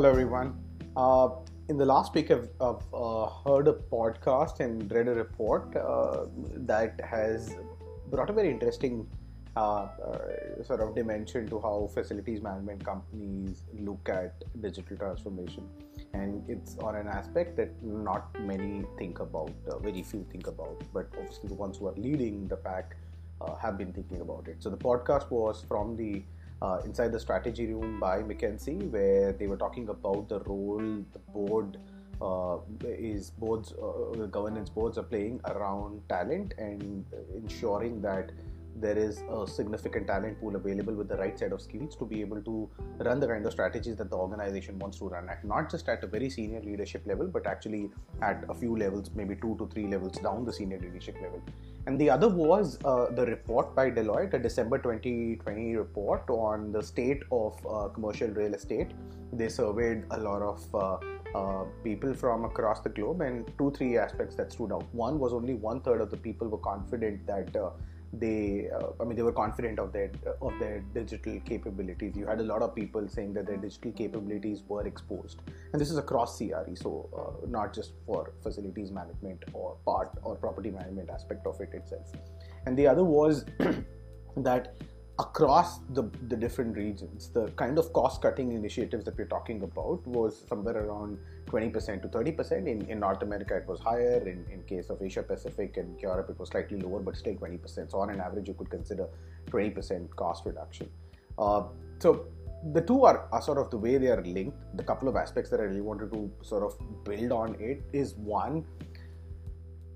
Hello, everyone. Uh, in the last week, I've, I've uh, heard a podcast and read a report uh, that has brought a very interesting uh, uh, sort of dimension to how facilities management companies look at digital transformation. And it's on an aspect that not many think about, uh, very few think about, but obviously the ones who are leading the pack have been thinking about it. So the podcast was from the uh, inside the strategy room by McKinsey, where they were talking about the role the board uh, is boards, uh, governance boards are playing around talent and ensuring that there is a significant talent pool available with the right set of skills to be able to run the kind of strategies that the organization wants to run at, not just at a very senior leadership level, but actually at a few levels, maybe two to three levels down the senior leadership level. And the other was uh, the report by Deloitte, a December 2020 report on the state of uh, commercial real estate. They surveyed a lot of uh, uh people from across the globe, and two, three aspects that stood out. One was only one third of the people were confident that uh, they uh, i mean they were confident of their of their digital capabilities. You had a lot of people saying that their digital capabilities were exposed. And this is across cre so uh, not just for facilities management or part or property management aspect of it itself. And the other was that across the, the different regions, the kind of cost cutting initiatives that we're talking about was somewhere around 20% to 30%. In, in North America, it was higher. In, in case of Asia Pacific and Europe, it was slightly lower, but still 20%. So, on an average, you could consider 20% cost reduction. Uh, so, the two are, are sort of the way they are linked. The couple of aspects that I really wanted to sort of build on it is one,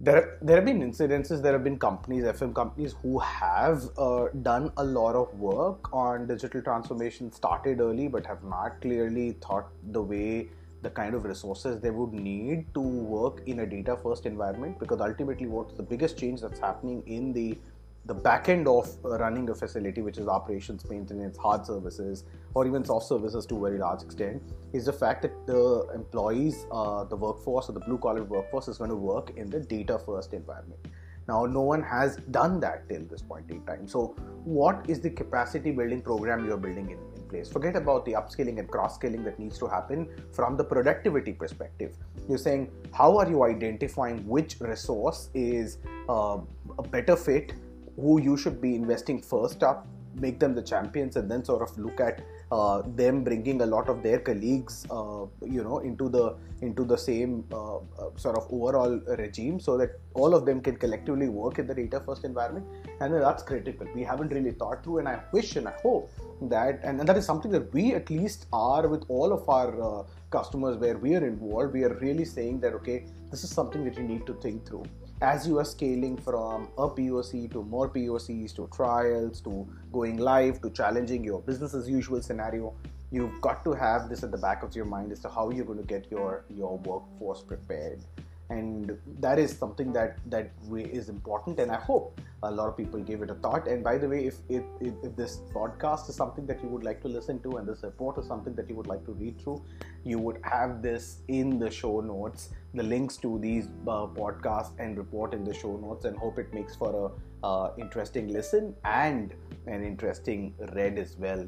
there there have been incidences there have been companies fm companies who have uh, done a lot of work on digital transformation started early but have not clearly thought the way the kind of resources they would need to work in a data first environment because ultimately what's the biggest change that's happening in the the back end of running a facility, which is operations, maintenance, hard services, or even soft services to a very large extent, is the fact that the employees, uh, the workforce, or the blue collar workforce is going to work in the data first environment. Now, no one has done that till this point in time. So, what is the capacity building program you're building in, in place? Forget about the upskilling and cross skilling that needs to happen from the productivity perspective. You're saying, how are you identifying which resource is uh, a better fit who you should be investing first up, make them the champions, and then sort of look at uh, them bringing a lot of their colleagues, uh, you know, into the into the same uh, uh, sort of overall regime, so that all of them can collectively work in the data first environment, and that's critical. We haven't really thought through, and I wish and I hope that, and, and that is something that we at least are with all of our uh, customers where we are involved. We are really saying that okay, this is something that you need to think through as you are scaling from a POC to more POCs to trials to going live to challenging your business as usual scenario, you've got to have this at the back of your mind as to how you're going to get your your workforce prepared and that is something that that is important and i hope a lot of people give it a thought. And by the way if, if, if this podcast is something that you would like to listen to and this report is something that you would like to read through you would have this in the show notes the links to these uh, podcasts and report in the show notes and hope it makes for a uh, interesting listen and an interesting read as well